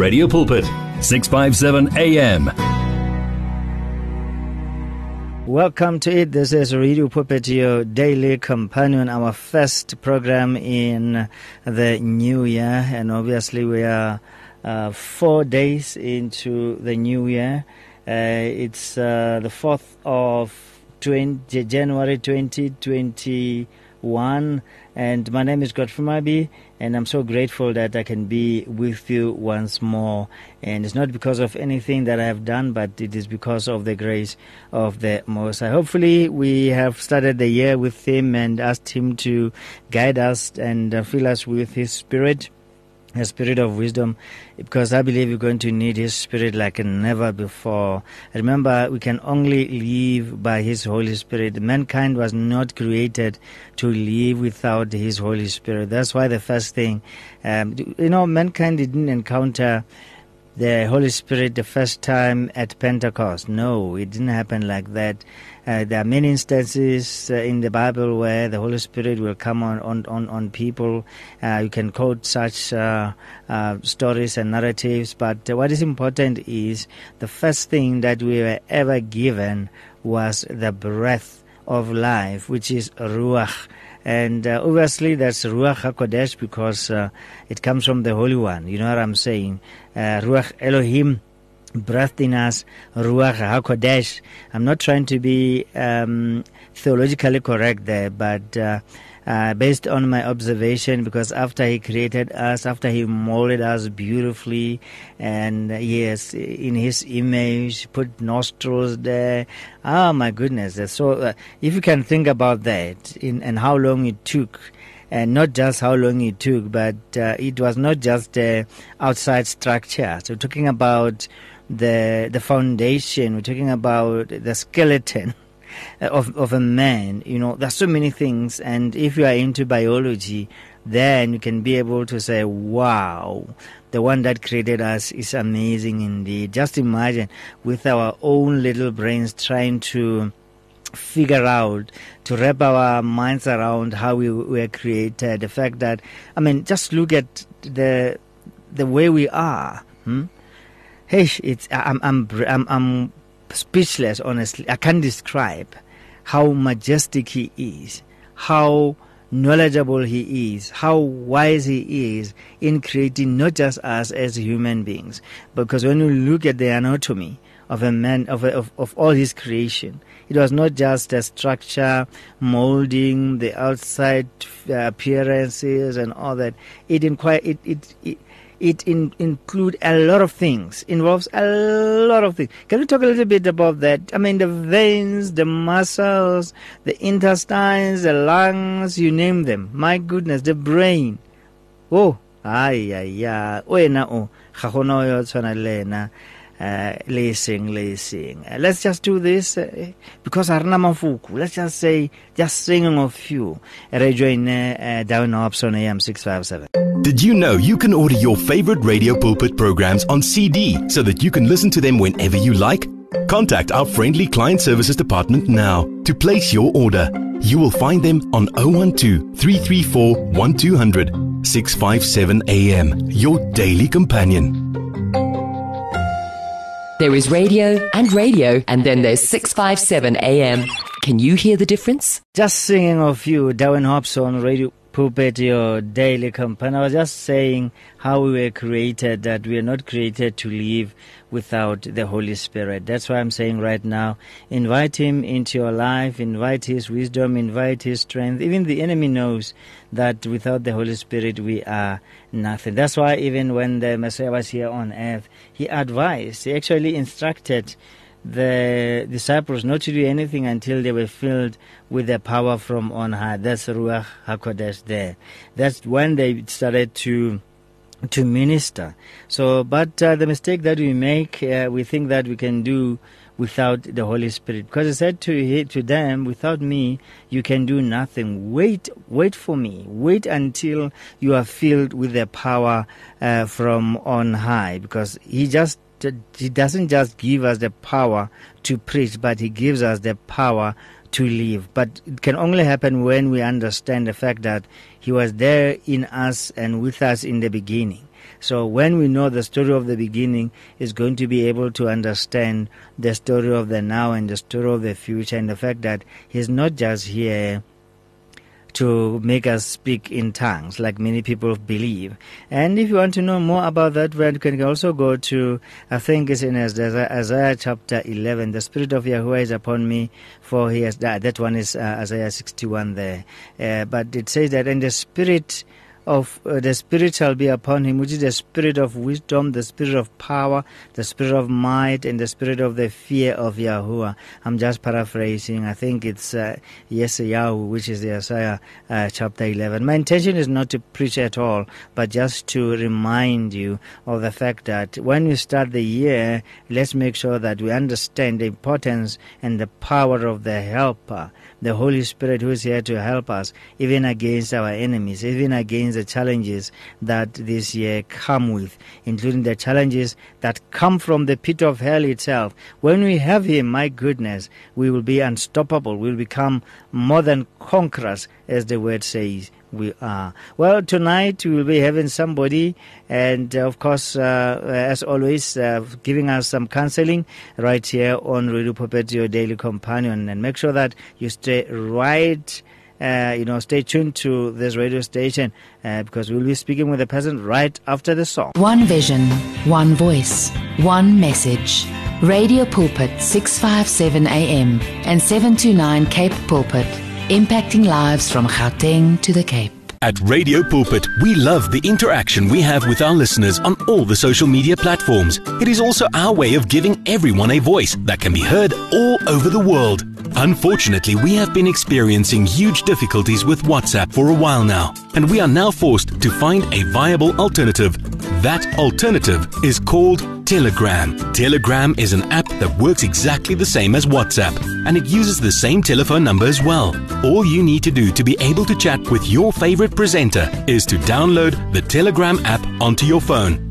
Radio Pulpit, 657 AM. Welcome to it. This is Radio Pulpit, your daily companion, our first program in the new year. And obviously, we are uh, four days into the new year. Uh, it's uh, the 4th of 20, January 2021. And my name is Godfrey Moabi, and I'm so grateful that I can be with you once more. And it's not because of anything that I have done, but it is because of the grace of the Most High. Hopefully, we have started the year with Him and asked Him to guide us and uh, fill us with His Spirit a spirit of wisdom because I believe you're going to need His Spirit like never before. Remember, we can only live by His Holy Spirit. Mankind was not created to live without His Holy Spirit. That's why the first thing, um, you know, mankind didn't encounter the Holy Spirit the first time at Pentecost. No, it didn't happen like that. Uh, there are many instances uh, in the Bible where the Holy Spirit will come on, on, on, on people. Uh, you can quote such uh, uh, stories and narratives, but what is important is the first thing that we were ever given was the breath of life, which is Ruach. And uh, obviously, that's Ruach HaKodesh because uh, it comes from the Holy One. You know what I'm saying? Uh, Ruach Elohim breathed in us Ruach HaKodesh. I'm not trying to be um, theologically correct there, but uh, uh, based on my observation, because after He created us, after He molded us beautifully, and uh, yes, in His image, put nostrils there. Oh my goodness! So uh, if you can think about that, in, and how long it took and not just how long it took, but uh, it was not just outside structure. So talking about the the foundation, we're talking about the skeleton of of a man. You know, there's so many things, and if you are into biology, then you can be able to say, "Wow." The one that created us is amazing indeed. Just imagine with our own little brains trying to figure out to wrap our minds around how we were created the fact that i mean just look at the the way we are hmm? Hey it's I'm, I'm i'm i'm speechless honestly i can't describe how majestic he is how knowledgeable he is how wise he is in creating not just us as human beings because when you look at the anatomy of a man of, a, of, of all his creation it was not just a structure, molding, the outside uh, appearances and all that. It inquire it it it, it in, include a lot of things. Involves a lot of things. Can you talk a little bit about that? I mean, the veins, the muscles, the intestines, the lungs, you name them. My goodness, the brain. Oh, ay ay ay. Wena o ga uh. Uh, let's just do this uh, because Arna Mafuku. Let's just say, just singing of you. Rejoin uh, down ops on AM 657. Did you know you can order your favorite Radio Pulpit programs on CD so that you can listen to them whenever you like? Contact our friendly client services department now to place your order. You will find them on 012 334 1200 657 AM, your daily companion. There is radio and radio, and then there's 657 AM. Can you hear the difference? Just singing of you, Darwin Hobson, Radio Pulpit, your daily companion. I was just saying how we were created, that we are not created to live without the Holy Spirit. That's why I'm saying right now, invite Him into your life, invite His wisdom, invite His strength. Even the enemy knows that without the Holy Spirit, we are nothing. That's why even when the Messiah was here on earth, He advised, He actually instructed the disciples not to do anything until they were filled with the power from on high. That's Ruach HaKodesh there. That's when they started to to minister. So, but uh, the mistake that we make, uh, we think that we can do without the Holy Spirit. Because he said to to them, "Without me, you can do nothing. Wait, wait for me. Wait until you are filled with the power uh, from on high." Because he just he doesn't just give us the power to preach, but he gives us the power to live. But it can only happen when we understand the fact that he was there in us and with us in the beginning. So when we know the story of the beginning, is going to be able to understand the story of the now and the story of the future, and the fact that He's not just here to make us speak in tongues, like many people believe. And if you want to know more about that, you can also go to, I think it's in Isaiah chapter 11. The Spirit of Yahweh is upon me, for he has died. That one is uh, Isaiah 61 there. Uh, but it says that, and the Spirit of uh, the Spirit shall be upon him, which is the Spirit of wisdom, the Spirit of power, the Spirit of might, and the Spirit of the fear of Yahuwah. I'm just paraphrasing. I think it's uh, Yeshayahu, which is the Isaiah uh, chapter 11. My intention is not to preach at all, but just to remind you of the fact that when we start the year, let's make sure that we understand the importance and the power of the helper the Holy Spirit who is here to help us, even against our enemies, even against the challenges that this year come with, including the challenges that come from the pit of hell itself. When we have Him, my goodness, we will be unstoppable. We will become more than conquerors, as the word says we are. Well, tonight we will be having somebody, and uh, of course, uh, as always, uh, giving us some counseling right here on Radio your daily companion. And make sure that you stay right. Uh, you know, stay tuned to this radio station uh, because we'll be speaking with the person right after the song. One vision, one voice, one message. Radio Pulpit 657 AM and 729 Cape Pulpit impacting lives from Gauteng to the Cape. At Radio Pulpit, we love the interaction we have with our listeners on all the social media platforms. It is also our way of giving everyone a voice that can be heard all over the world. Unfortunately, we have been experiencing huge difficulties with WhatsApp for a while now, and we are now forced to find a viable alternative. That alternative is called Telegram. Telegram is an app that works exactly the same as WhatsApp and it uses the same telephone number as well. All you need to do to be able to chat with your favorite presenter is to download the Telegram app onto your phone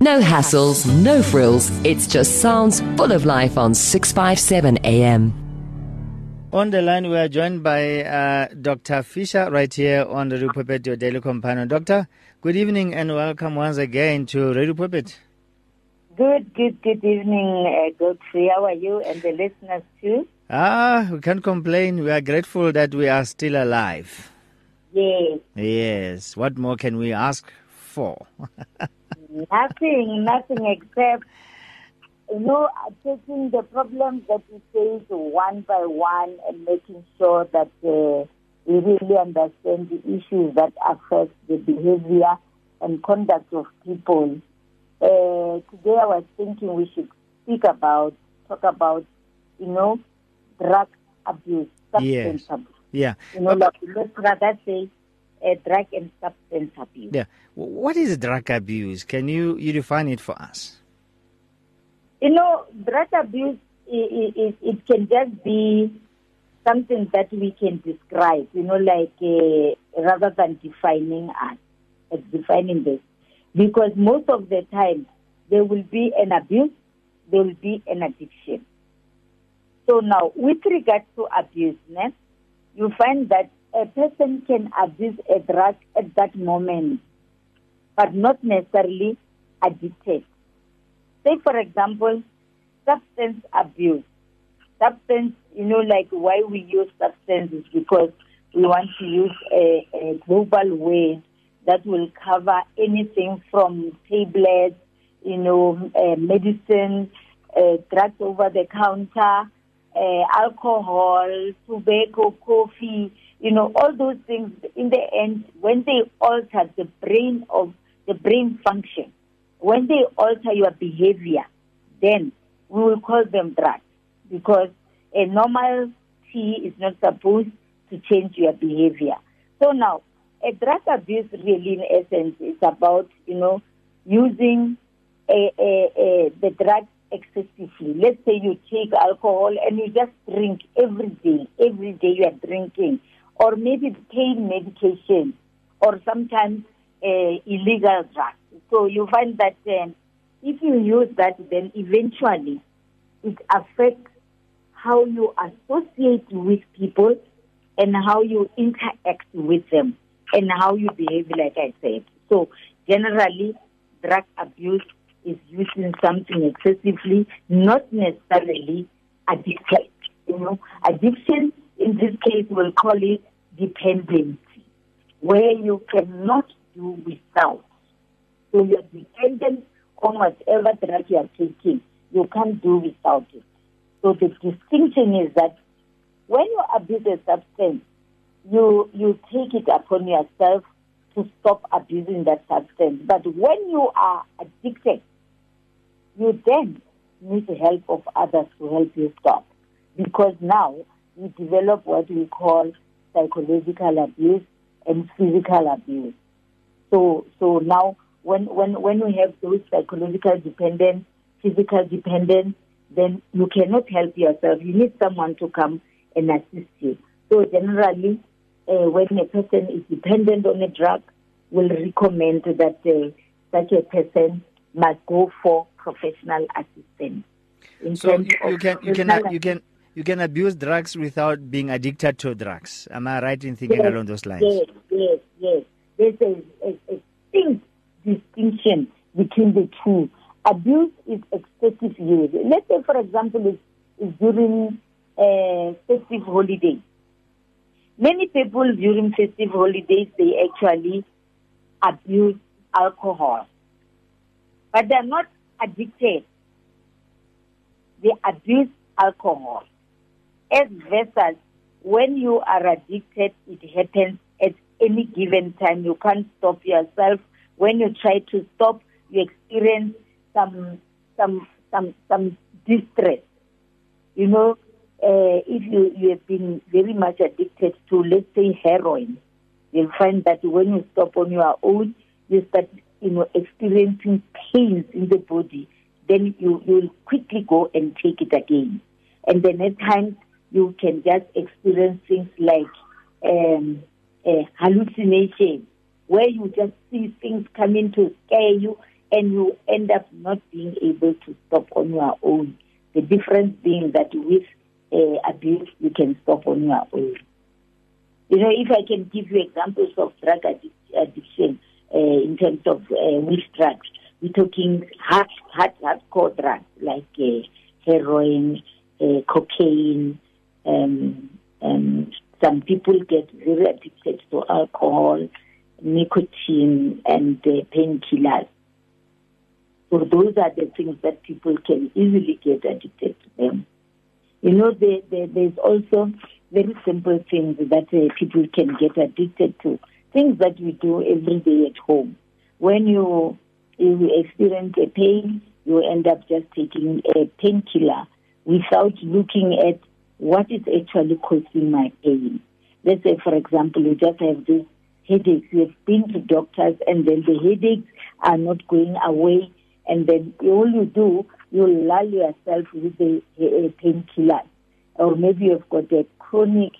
No hassles, no frills. It's just sounds full of life on 657 AM. On the line, we are joined by uh, Dr. Fisher right here on the Radio Pulpit, your daily companion. Doctor, good evening and welcome once again to Radio Pulpit. Good, good, good evening, uh, Godfrey. How are you and the listeners too? Ah, we can't complain. We are grateful that we are still alive. Yes. Yes. What more can we ask for? nothing, nothing except, you know, taking the problems that we face one by one and making sure that uh, we really understand the issues that affect the behavior and conduct of people. Uh, today I was thinking we should speak about, talk about, you know, drug abuse, substance yes. abuse. Yeah. You know, like, let's rather say uh, drug and substance abuse. Yeah. What is drug abuse? Can you, you define it for us? You know, drug abuse, it, it, it can just be something that we can describe, you know, like uh, rather than defining us, defining this. Because most of the time, there will be an abuse, there will be an addiction. So now, with regard to abuse, you find that a person can abuse a drug at that moment, but not necessarily addicted. Say, for example, substance abuse. Substance, you know, like why we use substances because we want to use a, a global way that will cover anything from tablets, you know, uh, medicine, uh, drugs over the counter, uh, alcohol, tobacco, coffee, you know, all those things in the end, when they alter the brain of the brain function, when they alter your behavior, then we will call them drugs because a normal tea is not supposed to change your behavior. So now, a drug abuse really in essence is about, you know, using a, a, a, the drug excessively. Let's say you take alcohol and you just drink every day. Every day you are drinking. Or maybe pain medication or sometimes uh, illegal drugs. So you find that um, if you use that, then eventually it affects how you associate with people and how you interact with them and how you behave, like I said. So generally, drug abuse is using something excessively, not necessarily addicted. You know, addiction in this case we'll call it dependency, where you cannot do without. So you're dependent on whatever drug you are taking. You can't do without it. So the distinction is that when you abuse a substance, you you take it upon yourself to stop abusing that substance. But when you are addicted, you then need the help of others to help you stop. Because now you develop what we call psychological abuse and physical abuse. So so now when when when we have those psychological dependence, physical dependence, then you cannot help yourself. You need someone to come and assist you. So generally, uh, when a person is dependent on a drug, we'll recommend that uh, such a person must go for professional assistance. so you, you can you can you can you can abuse drugs without being addicted to drugs. Am I right in thinking yes, along those lines? Yes, yes, yes. There's a, a, a distinct distinction between the two. Abuse is excessive use. Let's say, for example, it's, it's during uh, festive holidays. Many people during festive holidays they actually abuse alcohol, but they're not addicted. They abuse alcohol. As versus when you are addicted, it happens at any given time. You can't stop yourself. When you try to stop, you experience some some some some distress. You know, uh, if you, you have been very much addicted to, let's say, heroin, you'll find that when you stop on your own, you start, you know, experiencing pains in the body. Then you you'll quickly go and take it again, and then at times you can just experience things like um, hallucination, where you just see things coming to scare you, and you end up not being able to stop on your own. The difference being that with uh, abuse, you can stop on your own. You know, if I can give you examples of drug addic- addiction uh, in terms of uh, which drugs, we're talking hard, hard, hardcore drugs like uh, heroin, uh, cocaine. Um, um, some people get very addicted to alcohol, nicotine, and uh, painkillers. So those are the things that people can easily get addicted to them. You know, there, there, there's also very simple things that uh, people can get addicted to. Things that we do every day at home. When you, you experience a pain, you end up just taking a painkiller without looking at what is actually causing my pain. Let's say, for example, you just have this headaches. You have been to doctors and then the headaches are not going away. And then all you do, you lull yourself with a, a painkiller. Or maybe you've got a chronic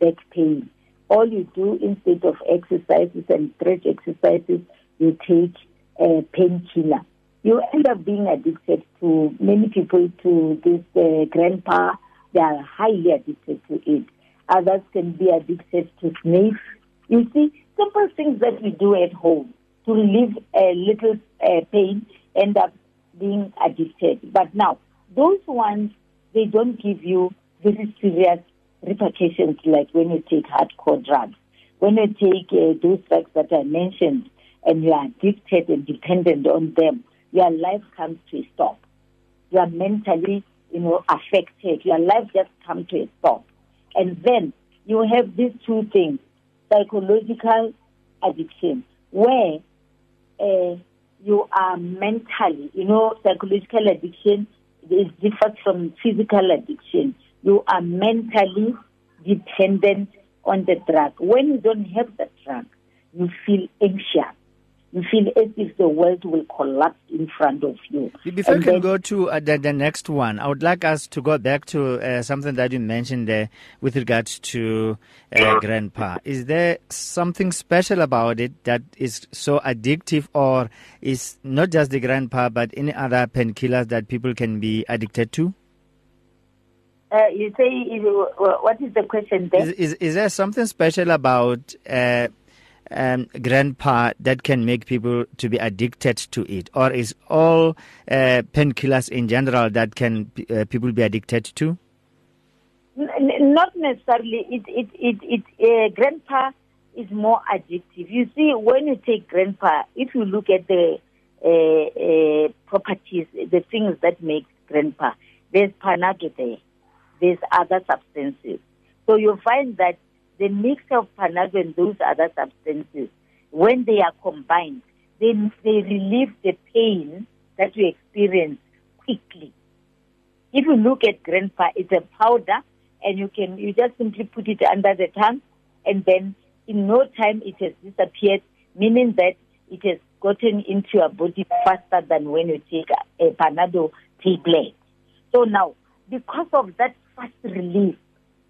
back pain. All you do instead of exercises and stretch exercises, you take a painkiller. You end up being addicted to many people to this uh, Grand-Pa. They are highly addicted to it. Others can be addicted to snakes. You see, simple things that we do at home to relieve a little uh, pain end up being addicted. But now, those ones, they don't give you very serious repercussions like when you take hardcore drugs. When you take uh, those drugs that I mentioned and you are addicted and dependent on them, your life comes to a stop. You are mentally, you know, affected. Your life just comes to a stop. And then you have these two things, psychological addiction, where uh, you are mentally, you know, psychological addiction is different from physical addiction. You are mentally dependent on the drug. When you don't have the drug, you feel anxious. You feel as if the world will collapse in front of you. Before and we can go to uh, the, the, next one, I would like us to go back to uh, something that you mentioned there with regards to uh, Grand-Pa. Is there something special about it that is so addictive, or is not just the Grand-Pa, but any other painkillers that people can be addicted to? Uh, you say, what is the question there? Is, is, is there something special about uh, um, Grand-Pa that can make people to be addicted to it, or is all uh, painkillers in general that can uh, people be addicted to? Not necessarily. It it it, it uh, Grand-Pa is more addictive. You see, when you take Grand-Pa, if you look at the uh, uh, properties, the things that make Grand-Pa, there's panado there, there's other substances. So you find that the mix of Panado and those other substances, when they are combined, then they relieve the pain that you experience quickly. If you look at Grand-Pa, it's a powder, and you can you just simply put it under the tongue, and then in no time it has disappeared, meaning that it has gotten into your body faster than when you take a, a Panado tablet. So now, because of that fast relief,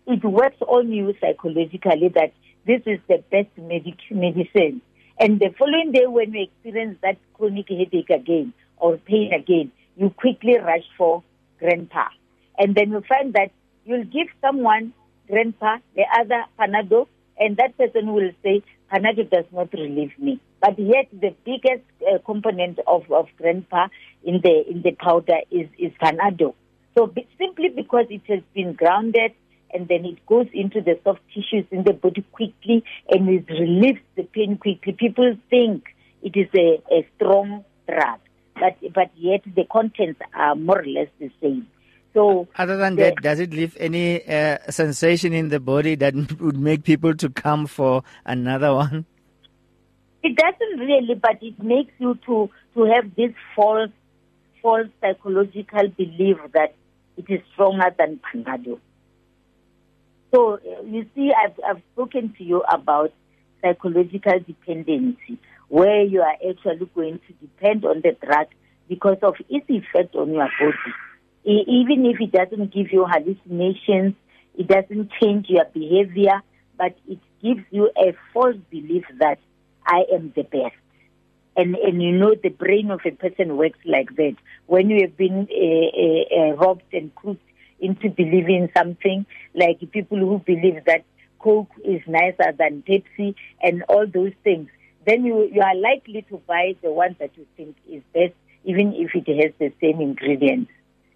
it works on you psychologically that this is the best medic- medicine. And the following day, when you experience that chronic headache again or pain again, you quickly rush for Grand-Pa. And then you find that you'll give someone Grand-Pa, the other Panado, and that person will say, Panado does not relieve me. But yet the biggest uh, component of, of Grand-Pa in the, in the powder is, is Panado. So simply because it has been grounded and then it goes into the soft tissues in the body quickly and it relieves the pain quickly. People think it is a, a strong drug, but but yet the contents are more or less the same. So, other than the, that, does it leave any uh, sensation in the body that would make people to come for another one? It doesn't really, but it makes you to to have this false false psychological belief that it is stronger than Panado. So you see, I've, I've spoken to you about psychological dependency, where you are actually going to depend on the drug because of its effect on your body. Even if it doesn't give you hallucinations, it doesn't change your behavior, but it gives you a false belief that I am the best. And, and you know, the brain of a person works like that. When you have been uh, uh, uh, robbed and cooked into believing something, like people who believe that Coke is nicer than Pepsi and all those things, then you, you are likely to buy the one that you think is best, even if it has the same ingredients.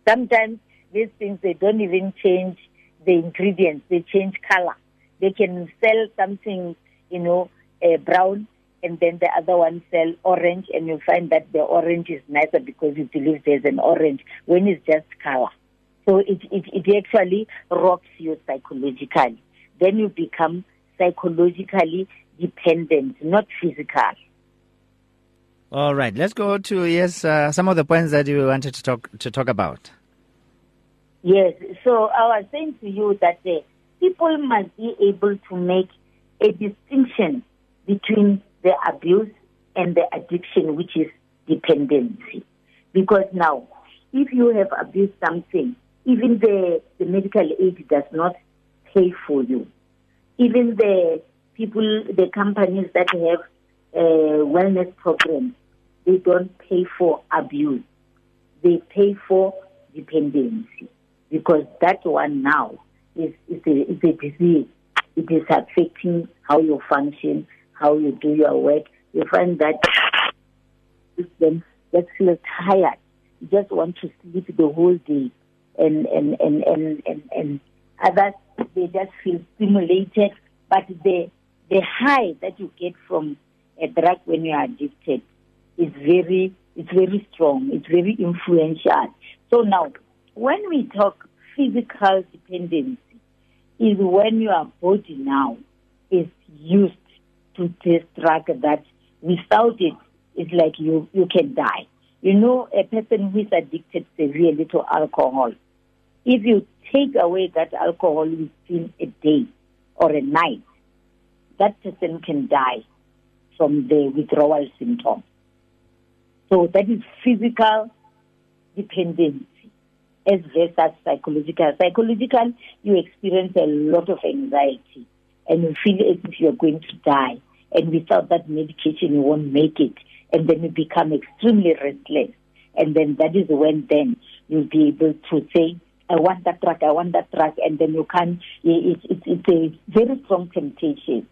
Sometimes these things, they don't even change the ingredients, they change color. They can sell something, you know, uh, brown, and then the other one sell orange, and you find that the orange is nicer because you believe there's an orange when it's just color. So it, it, it actually rocks you psychologically. Then you become psychologically dependent, not physical. All right, let's go to yes uh, some of the points that you wanted to talk to talk about. Yes, so I was saying to you that uh, people must be able to make a distinction between the abuse and the addiction, which is dependency. Because now, if you have abused something, even the, the medical aid does not pay for you. Even the people, the companies that have uh, wellness programs, they don't pay for abuse. They pay for dependency because that one now is, is, a, is a disease. It is affecting how you function, how you do your work. You find that just feel tired. You just want to sleep the whole day and and and and and, and others they just feel stimulated. But the the high that you get from a drug when you are addicted is very it's very strong. It's very influential. So now, when we talk physical dependency, is when your body now is used to this drug that without it, it's like you you can die. You know, a person who is addicted severely to alcohol, if you take away that alcohol within a day or a night, that person can die from the withdrawal symptoms. So that is physical dependency as versus psychological. Psychological, you experience a lot of anxiety and you feel as if you're going to die. And without that medication, you won't make it. And then you become extremely restless. And then that is when then you'll be able to say, I want that drug, I want that drug. And then you can, it's, it's, it's a very strong temptation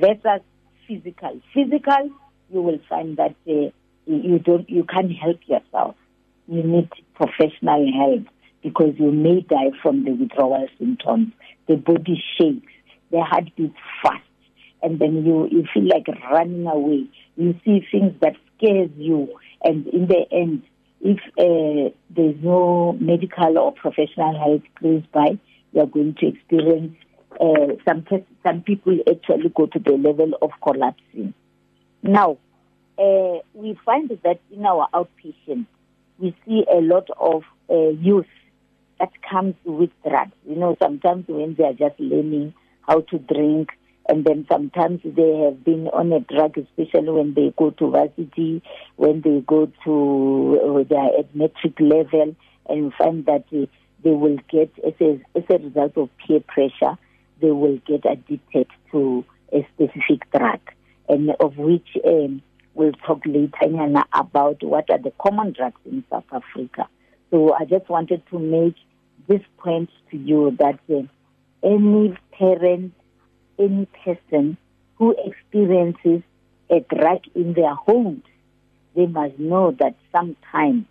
versus physical. Physical, you will find that uh, you don't, you can't help yourself. You need professional help because you may die from the withdrawal symptoms. The body shakes, the heart beats fast, and then you, you feel like running away. You see things that scares you, and in the end, if uh, there's no medical or professional help close by, you're going to experience uh, some some people actually go to the level of collapsing. Now, uh, we find that in our outpatient, we see a lot of uh, youth that comes with drugs. You know, sometimes when they are just learning how to drink, and then sometimes they have been on a drug, especially when they go to varsity, when they go to uh, their at level, and find that they will get, as a, as a result of peer pressure, they will get addicted to a specific drug, and of which um, we'll talk later about what are the common drugs in South Africa. So I just wanted to make this point to you that uh, any parent, any person who experiences a drug in their homes, they must know that sometimes,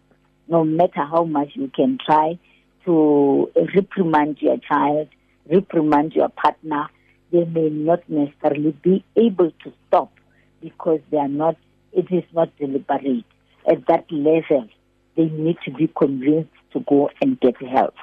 no matter how much you can try to reprimand your child, reprimand your partner, they may not necessarily be able to stop because they are not, it is not deliberate. At that level, they need to be convinced to go and get help.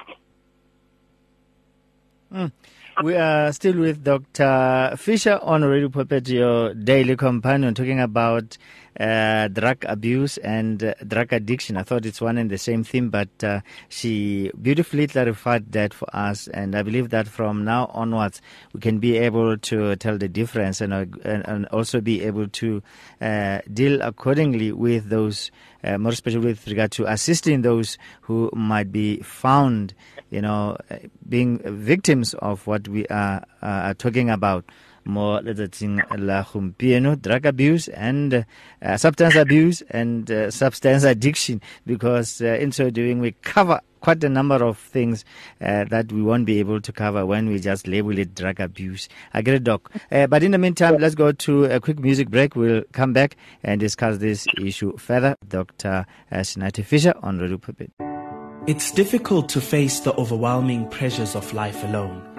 Mm. We are still with Dr. Fisher on Radio your daily companion, talking about uh, drug abuse and uh, drug addiction. I thought it's one and the same thing, but uh, she beautifully clarified that for us. And I believe that from now onwards, we can be able to tell the difference and, uh, and, and, also be able to uh, deal accordingly with those, uh, more especially with regard to assisting those who might be found you know, being victims of what we are, uh, talking about mo letsatsing la gompieno drug abuse and uh, substance abuse and uh, substance addiction because uh, in so doing we cover quite a number of things uh, that we won't be able to cover when we just label it drug abuse. I get it, Doc. Uh, but in the meantime, let's go to a quick music break. We'll come back and discuss this issue further. Dr. Uh, Sinathi Fisher on Radio Pulpit. It's difficult to face the overwhelming pressures of life alone.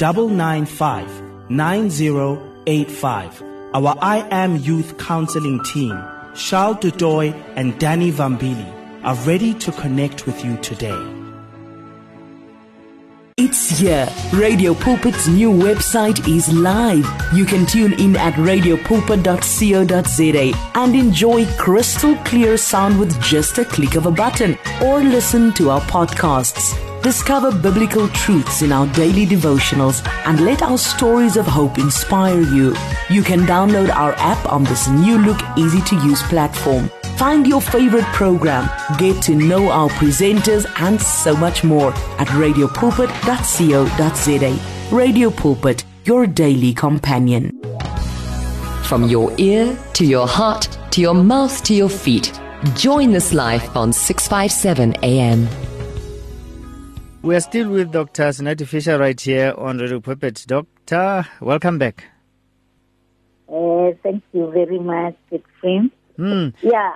995 9085. Our I Am Youth Counseling team, Charles Dudoy and Danny Vambili, are ready to connect with you today. It's here. Radio Pulpit's new website is live. You can tune in at radiopulpit.co.za and enjoy crystal clear sound with just a click of a button or listen to our podcasts. Discover biblical truths in our daily devotionals and let our stories of hope inspire you. You can download our app on this new look, easy to use platform. Find your favorite program, get to know our presenters, and so much more at radiopulpit.co.za. Radio Pulpit, your daily companion. From your ear to your heart to your mouth to your feet, join this life on 657 AM. We are still with Dr. Sinathi Fisher right here on Radio Pulpit. Doctor, welcome back. Uh, thank you very much, friend. Mm. Yeah.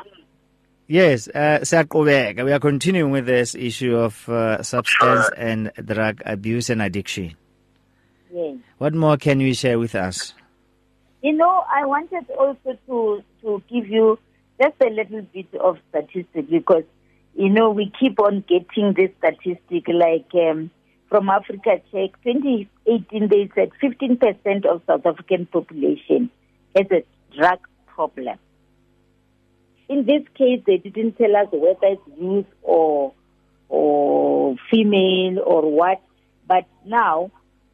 Yes, uh, we are continuing with this issue of uh, substance and drug abuse and addiction. Yes. What more can you share with us? You know, I wanted also to to give you just a little bit of statistics because you know we keep on getting this statistic like um, from Africa Check 2018 they said 15% of South African population has a drug problem. In this case, they didn't tell us whether it's youth or or female or what, but now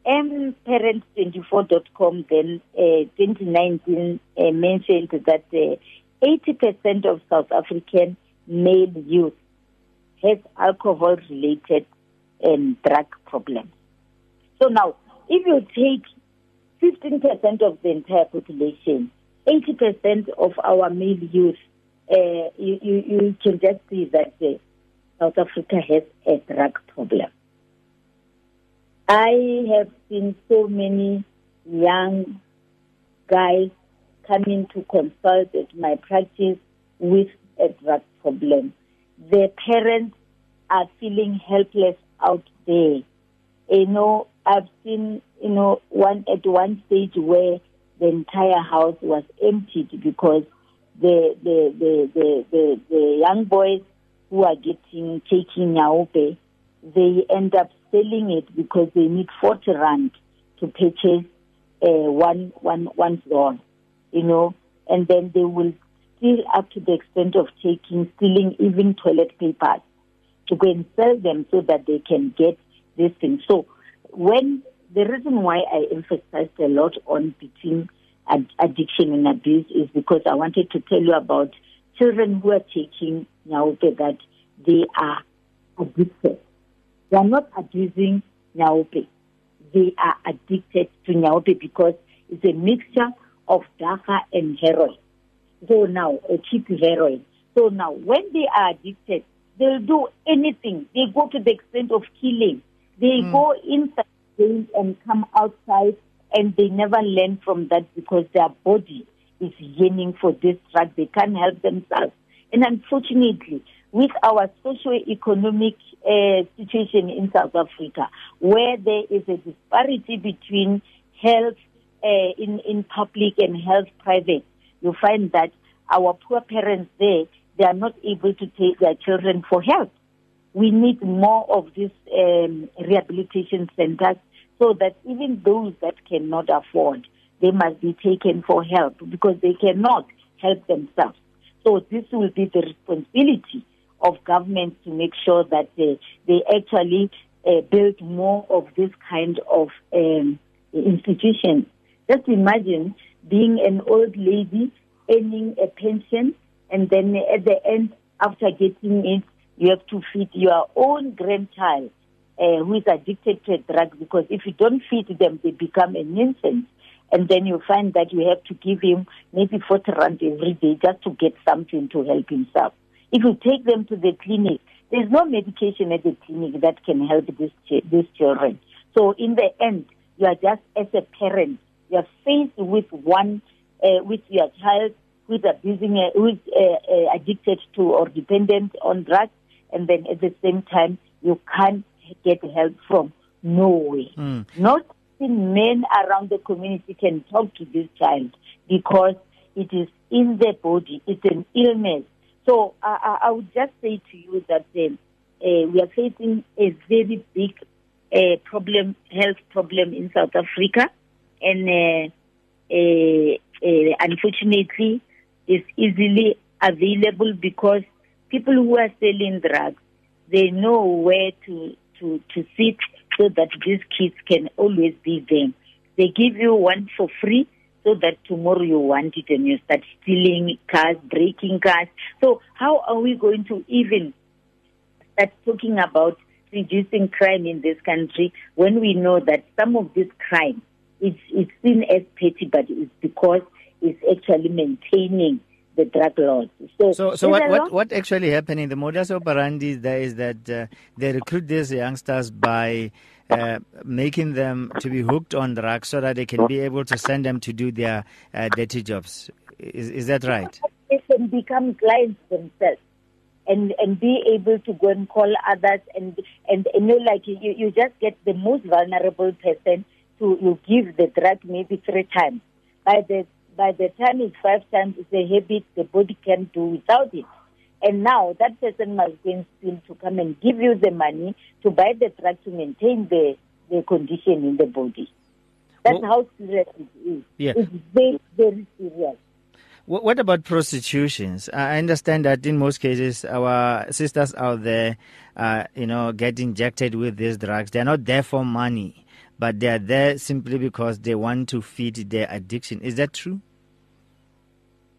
mparent24.com then uh, 2019 uh, mentioned that uh, 80% of South African male youth has alcohol related and drug problems. So now, if you take 15% of the entire population, 80% of our male youth, uh, you, you, you, can just see that uh, South Africa has a drug problem. I have seen so many young guys coming to consult at my practice with a drug problem. Their parents are feeling helpless out there. You know, I've seen, you know, one at one stage where the entire house was emptied because the the the the, the, the young boys who are getting taking Nyaope, they end up selling it because they need 40 rand to purchase uh, one, one, one floor, you know, and then they will steal up to the extent of taking, stealing even toilet papers to go and sell them so that they can get this thing. So when the reason why I emphasized a lot on between ad- addiction and abuse is because I wanted to tell you about children who are taking Nyaope that they are addicted. They are not abusing Nyaope. They are addicted to Nyaope because it's a mixture of dagga and heroin. So now, a cheap heroin. So now, when they are addicted, they'll do anything. They go to the extent of killing. They mm. go inside and come outside, and they never learn from that because their body is yearning for this drug. They can't help themselves. And unfortunately, with our socio-economic uh, situation in South Africa, where there is a disparity between health uh, in, in public and health private, you find that our poor parents there, they are not able to take their children for help. We need more of these um, rehabilitation centers so that even those that cannot afford, they must be taken for help because they cannot help themselves. So this will be the responsibility of governments to make sure that they, they actually uh, build more of this kind of um, institutions. Just imagine being an old lady earning a pension, and then at the end, after getting it, you have to feed your own grandchild uh, who is addicted to a drug because if you don't feed them, they become a nuisance. And then you find that you have to give him maybe 40 rand every day just to get something to help himself. If you take them to the clinic, there's no medication at the clinic that can help this these children. So in the end, you are just as a parent, you are faced with one, uh, with your child who is abusing, uh, who is uh, uh, addicted to or dependent on drugs, and then at the same time, you can't get help from nowhere. Mm. Not even men around the community can talk to this child because it is in their body. It's an illness so I, I would just say to you that um, uh, we are facing a very big uh, problem, health problem in South Africa, and uh, uh, uh, unfortunately, it's easily available because people who are selling drugs they know where to to to sit so that these kids can always be there. They give you one for free so that tomorrow you want it and you start stealing cars, breaking cars. So how are we going to even start talking about reducing crime in this country when we know that some of this crime is, is seen as petty, but it's because it's actually maintaining the drug laws. So, so, so what, what, what actually happening? The modus operandi there is that uh, they recruit these youngsters by uh, making them to be hooked on drugs so that they can be able to send them to do their uh, dirty jobs. Is, is that right? They can become clients themselves and and be able to go and call others and and, and you know like you, you just get the most vulnerable person to you give the drug maybe three times by the by the time it's five times, it's a habit the body can do without it. And now that person must in still to come and give you the money to buy the drug to maintain the, the condition in the body. That's well, how serious it is. Yeah. It's very, very serious. What about prostitutions? I understand that in most cases, our sisters out there, uh, you know, get injected with these drugs. They're not there for money, but they're there simply because they want to feed their addiction. Is that true?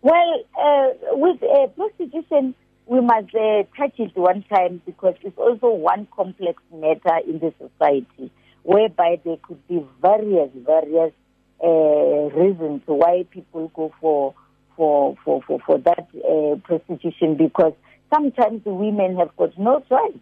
Well, uh, with uh, prostitution, we must uh, touch it one time because it's also one complex matter in the society whereby there could be various, various uh, reasons why people go for for for for, for that uh, prostitution because sometimes women have got no choice.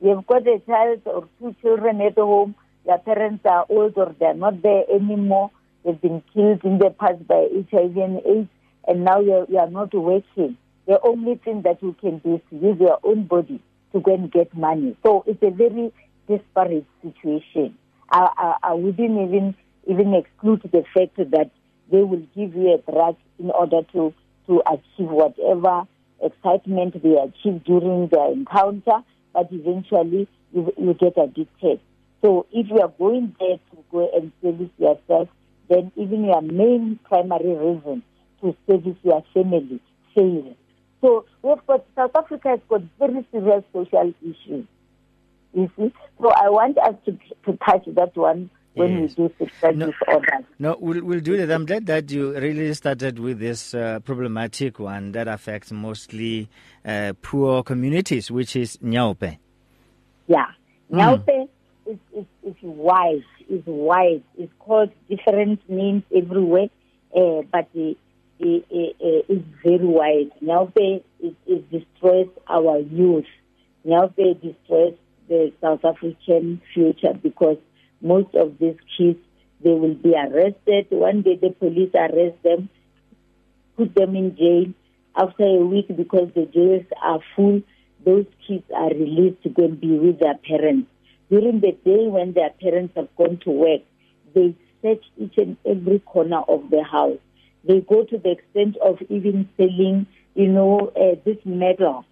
You've got a child or two children at home. Their parents are old or they're not there anymore. They've been killed in the past by HIV and AIDS, and now you're, not working the only thing that you can do is to use your own body to go and get money. So it's a very disparate situation. I, I, I wouldn't even even exclude the fact that they will give you a drug in order to, to achieve whatever excitement they achieve during their encounter, but eventually you, you get addicted. So if you are going there to go and service yourself, then even your main primary reason to service your family fails. So we've got South Africa has got very serious social issues. You see, so I want us to to touch that one when yes. we do no, disorders. No, we'll, we'll do that. I'm glad that you really started with this uh, problematic one that affects mostly uh, poor communities, which is Nyaope. Yeah, Nyaope mm. Is, is, is wide, is wide. It's called different names everywhere, uh, but the is very wide. Nyaope it, it destroys our youth. Nyaope destroys the South African future because most of these kids they will be arrested. One day the police arrest them, put them in jail. After a week, because the jails are full, those kids are released to go and be with their parents. During the day when their parents have gone to work, they search each and every corner of the house they go to the extent of even selling, you know, uh, this metal,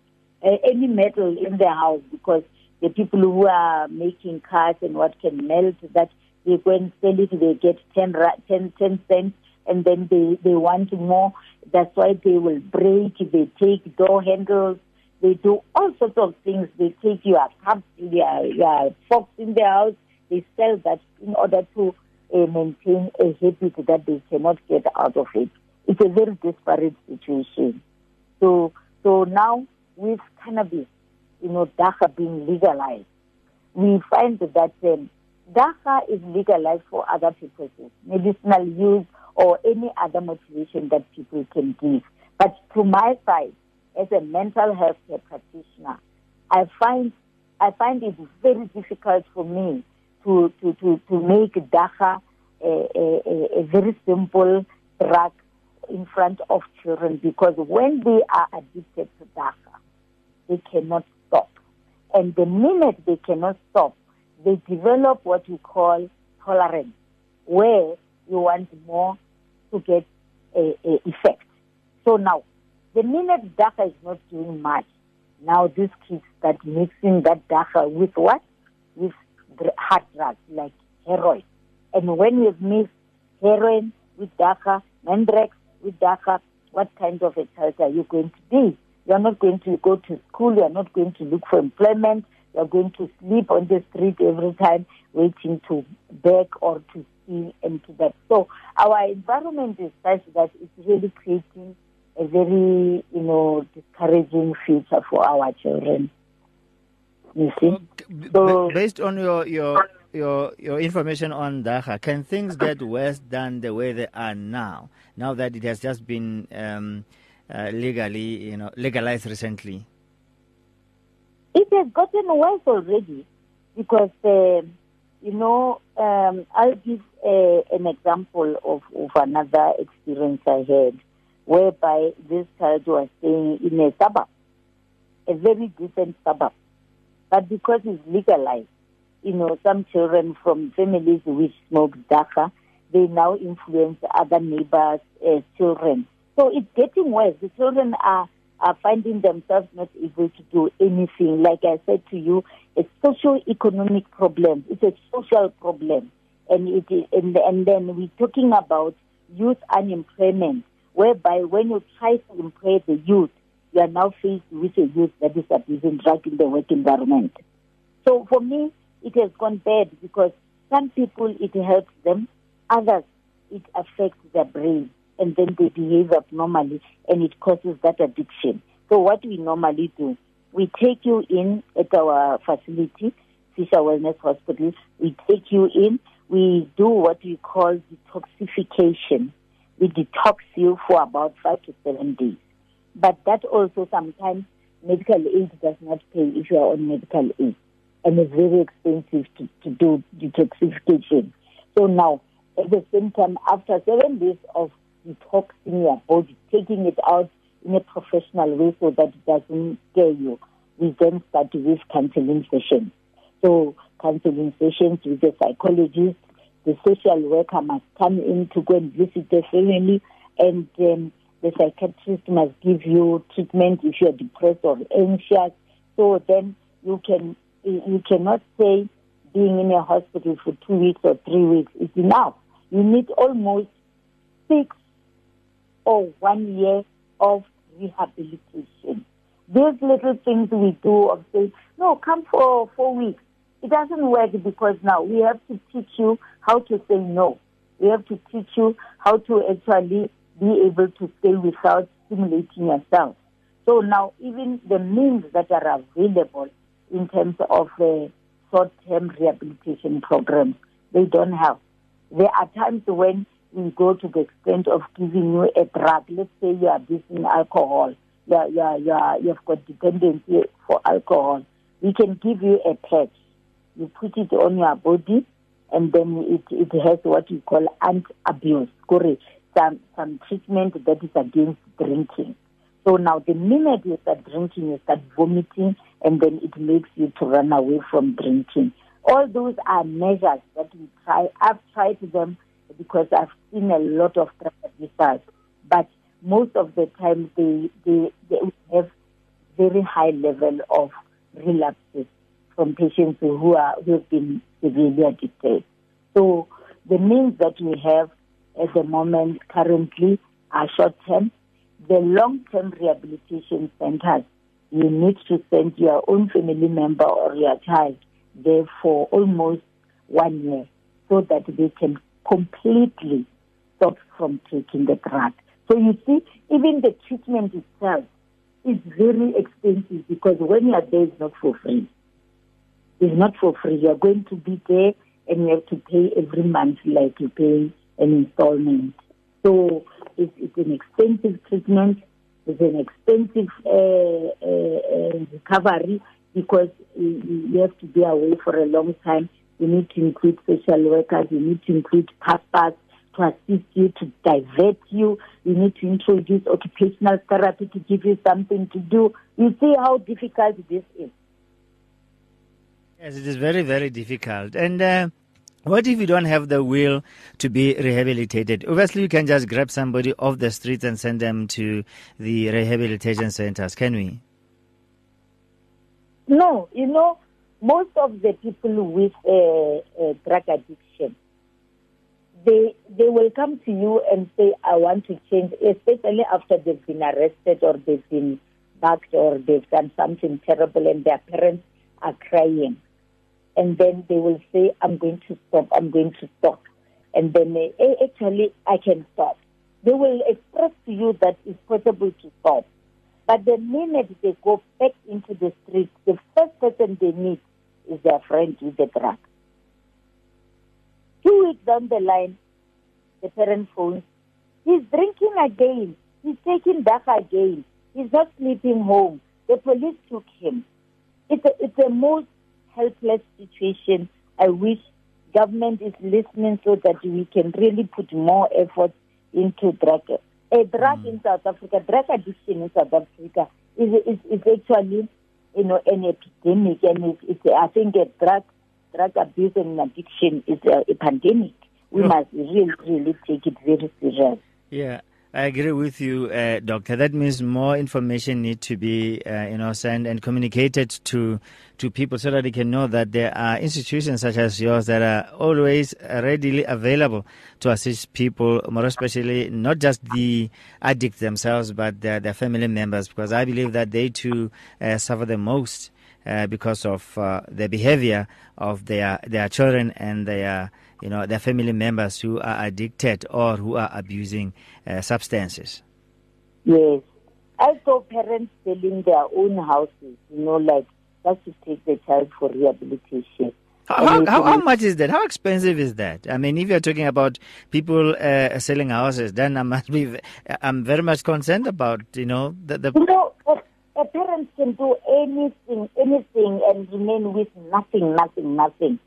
uh, any metal in the house because the people who are making cars and what can melt that they go and sell it, they get 10, 10, 10 cents and then they, they want more. That's why they will break, they take door handles, they do all sorts of things. They take your cups, your, your forks in the house, they sell that in order to uh, maintain a habit that they cannot get out of it. It's a very disparate situation. So, so now with cannabis, you know, dagga being legalized, we find that um, dagga is legalized for other purposes, medicinal use or any other motivation that people can give. But to my side, as a mental health practitioner, I find I find it very difficult for me to, to, to, to make dagga a, a, a very simple drug in front of children because when they are addicted to dagga, they cannot stop. And the minute they cannot stop, they develop what we call tolerance, where you want more to get a, a effect. So now, the minute dagga is not doing much, now these kids start mixing that dagga with what? With hard drugs like heroin. And when you mix heroin with dagga, mandrax with dagga, what kind of a child are you going to be? You're not going to go to school, you're not going to look for employment, you're going to sleep on the street every time waiting to beg or to steal and to that. So our environment is such that it's really creating a very, you know, discouraging future for our children. You see? So, based on your, your your your information on dagga, can things get worse than the way they are now? Now that it has just been um, uh, legally, you know, legalized recently. It has gotten worse already because, uh, you know, um, I'll give uh, an example of, of another experience I had, whereby this child was staying in a suburb, a very decent suburb, but because it's legalized you know, some children from families which smoke dagga, they now influence other neighbors' uh, children. So it's getting worse. The children are, are finding themselves not able to do anything. Like I said to you, it's socio-economic problem. It's a social problem. And, it and, and then we're talking about youth unemployment, whereby when you try to employ the youth, you are now faced with a youth that is abusing drugs in the work environment. So for me, it has gone bad because some people it helps them, others it affects their brain and then they behave abnormally and it causes that addiction. So what we normally do, we take you in at our facility, Fisher Wellness Hospital, we take you in, we do what we call detoxification. We detox you for about five to seven days. But that also sometimes medical aid does not pay if you are on medical aid. And it's very expensive to, to do detoxification. So now, at the same time, after seven days of detoxing your body, taking it out in a professional way so that it doesn't scare you, we then start with counseling sessions. So counseling sessions with the psychologist, the social worker must come in to go and visit the family, and um, the psychiatrist must give you treatment if you are depressed or anxious. So then you can you cannot say being in a hospital for two weeks or three weeks is enough. You need almost six or one year of rehabilitation. These little things we do of saying, no, come for four weeks. It doesn't work because now we have to teach you how to say no. We have to teach you how to actually be able to stay without stimulating yourself. So now even the means that are available in terms of the short-term rehabilitation programs, they don't have. There are times when we go to the extent of giving you a drug. Let's say you are abusing alcohol. You are, you are, you are, you've got dependency for alcohol. We can give you a patch. You put it on your body, and then it, it has what we call Antabuse, some, some treatment that is against drinking. So now the minute you start drinking, you start vomiting, and then it makes you to run away from drinking. All those are measures that we try. I've tried them because I've seen a lot of abusers, but most of the time they, they, they have very high level of relapses from patients who are who have been severely addicted. So the means that we have at the moment currently are short term. The long term rehabilitation centers, you need to send your own family member or your child there for almost one year so that they can completely stop from taking the drug. So you see, even the treatment itself is very expensive because when you are there, it's not for free. It's not for free. You are going to be there and you have to pay every month like you pay an installment. So it's, it's an expensive treatment. It's an expensive uh, uh, uh, recovery because you, you have to be away for a long time. You need to include social workers. You need to include pastors to assist you, to divert you. You need to introduce occupational therapy to give you something to do. You see how difficult this is. Yes, it is very, very difficult. And uh, what if you don't have the will to be rehabilitated? Obviously, you can just grab somebody off the streets and send them to the rehabilitation centers, can we? No, you know, most of the people with uh, uh, drug addiction, they they will come to you and say, "I want to change," especially after they've been arrested or they've been bugged or they've done something terrible, and their parents are crying and then they will say, I'm going to stop, I'm going to stop. And then they, eh, actually, I can stop. They will express to you that it's possible to stop. But the minute they go back into the street, the first person they meet is their friend with the drug. Two weeks down the line, the parent phones, he's drinking again. He's taking back again. He's not sleeping home. The police took him. It's a, it's a most helpless situation. I wish government is listening so that we can really put more effort into drug. A drug mm. in South Africa, drug addiction in South Africa is, is, is actually, you know, an epidemic, and it's, it's I think a drug drug abuse and addiction is a, a pandemic we must really, really take it very serious. Yeah. I agree with you, uh, Doctor. That means more information need to be, uh, you know, sent and communicated to to people so that they can know that there are institutions such as yours that are always readily available to assist people, more especially not just the addicts themselves, but their, their family members, because I believe that they too uh, suffer the most uh, because of uh, the behavior of their their children and their you know, their family members who are addicted or who are abusing uh, substances. Yes. I saw parents selling their own houses, you know, like just to take the child for rehabilitation. How, how, how, much is that? How expensive is that? I mean, if you're talking about people uh, selling houses, then I must be. I'm very much concerned about you know the. the you know, a, parent can do anything, anything, and remain with nothing, nothing, nothing,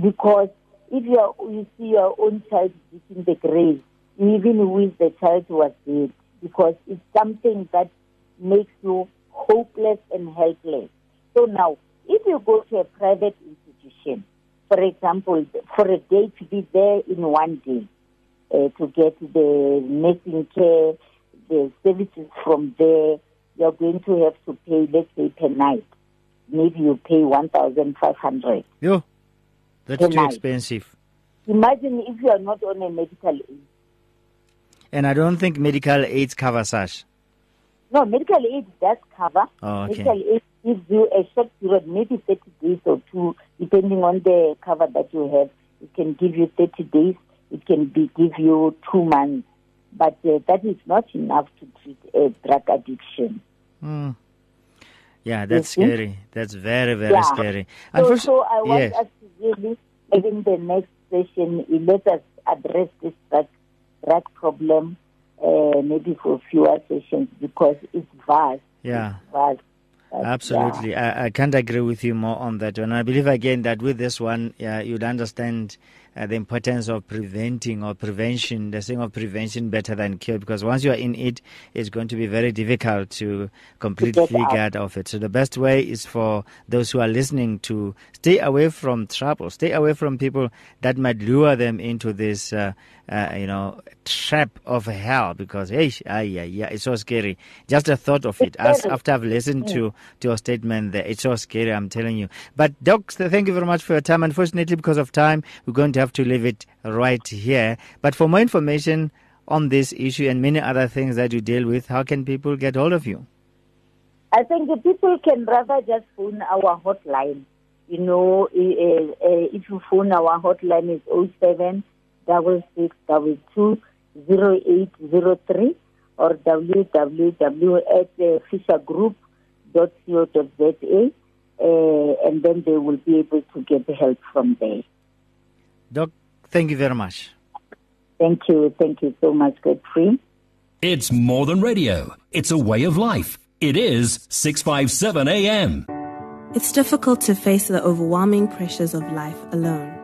because if you, are, you see your own child in the grave, even with the child who was dead because it's something that makes you hopeless and helpless. So now, if you go to a private institution, for example, for a day to be there in one day, uh, to get the nursing care, the services from there, you're going to have to pay, let's say, per night. Maybe you pay 1,500. Yeah. That's too expensive. Imagine if you are not on a medical aid. And I don't think medical aids cover such. No, medical aid does cover. Oh, okay. Medical aid gives you a short period, maybe 30 days or two, depending on the cover that you have. It can give you 30 days. It can be give you two months. But uh, that is not enough to treat a drug addiction. Mm. Yeah, that's scary. That's very, very yeah. scary. So, so I want yes. us really, in the next session, let us address this drug, drug problem uh, maybe for fewer sessions because it's vast. Yeah. It's vast. Absolutely. Yeah. I, I can't agree with you more on that one. I believe again that with this one, yeah, you'd understand uh, the importance of preventing or prevention, the saying of prevention better than cure, because once you are in it, it's going to be very difficult to completely get, get off it. So the best way is for those who are listening to stay away from trouble, stay away from people that might lure them into this, uh, uh, you know, trap of hell, because hey, ah, yeah, yeah, it's so scary. Just the thought of it. As after I've listened to to your statement there, it's so scary. I'm telling you. But docs, thank you very much for your time. Unfortunately, because of time, we're going to have to leave it right here. But for more information on this issue and many other things that you deal with, how can people get hold of you? I think the people can rather just phone our hotline. You know, if you phone our hotline, it's 07 0803 or www at fishergroup.co.za, uh, and then they will be able to get help from there. Doc, thank you very much. Thank you. Thank you so much, Godfrey. It's more than radio, it's a way of life. It is 657 AM. It's difficult to face the overwhelming pressures of life alone.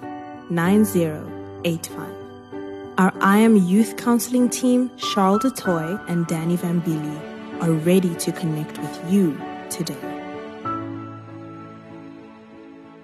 9085. Our I Am Youth Counseling team, Charles DeToy and Danny Van Vambili, are ready to connect with you today.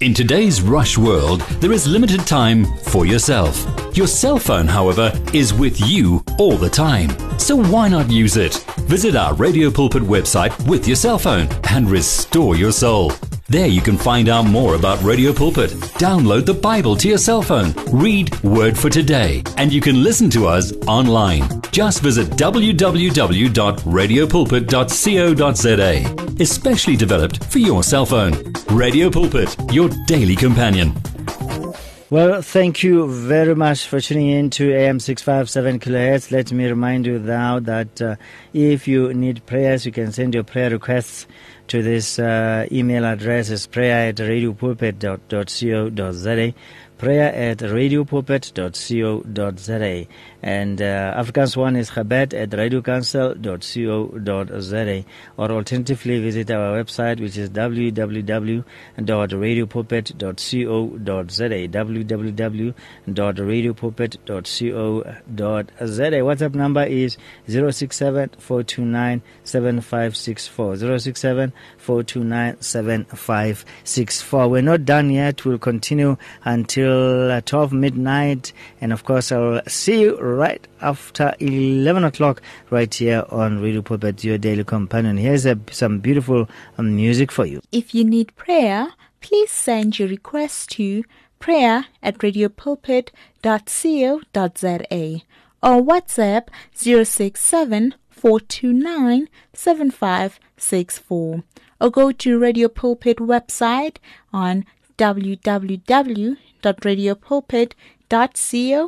In today's rush world, there is limited time for yourself. Your cell phone, however, is with you all the time. So why not use it? Visit our Radio Pulpit website with your cell phone and restore your soul. There you can find out more about Radio Pulpit. Download the Bible to your cell phone, read Word for Today, and you can listen to us online. Just visit www.radiopulpit.co.za. Especially developed for your cell phone. Radio Pulpit, your daily companion. Well, thank you very much for tuning in to AM 657 kilohertz. Let me remind you now that uh, if you need prayers, you can send your prayer requests to this uh, email address is prayer at radiopulpit.co.za prayer at radiopulpit.co.za. And uh, one is Chabad at radiocouncil.co.za. Or alternatively, visit our website, which is www.radiopulpit.co.za. www.radiopulpit.co.za. WhatsApp number is 067 429 7564. 067 429 7564. We're not done yet. We'll continue until uh, 12 midnight. And of course, I'll see you right after 11 o'clock right here on Radio Pulpit, your daily companion. Here's a, some beautiful um, music for you. If you need prayer, please send your request to prayer at radiopulpit.co.za or WhatsApp 067 429 7564 or go to Radio Pulpit website on www.radiopulpit.co.za.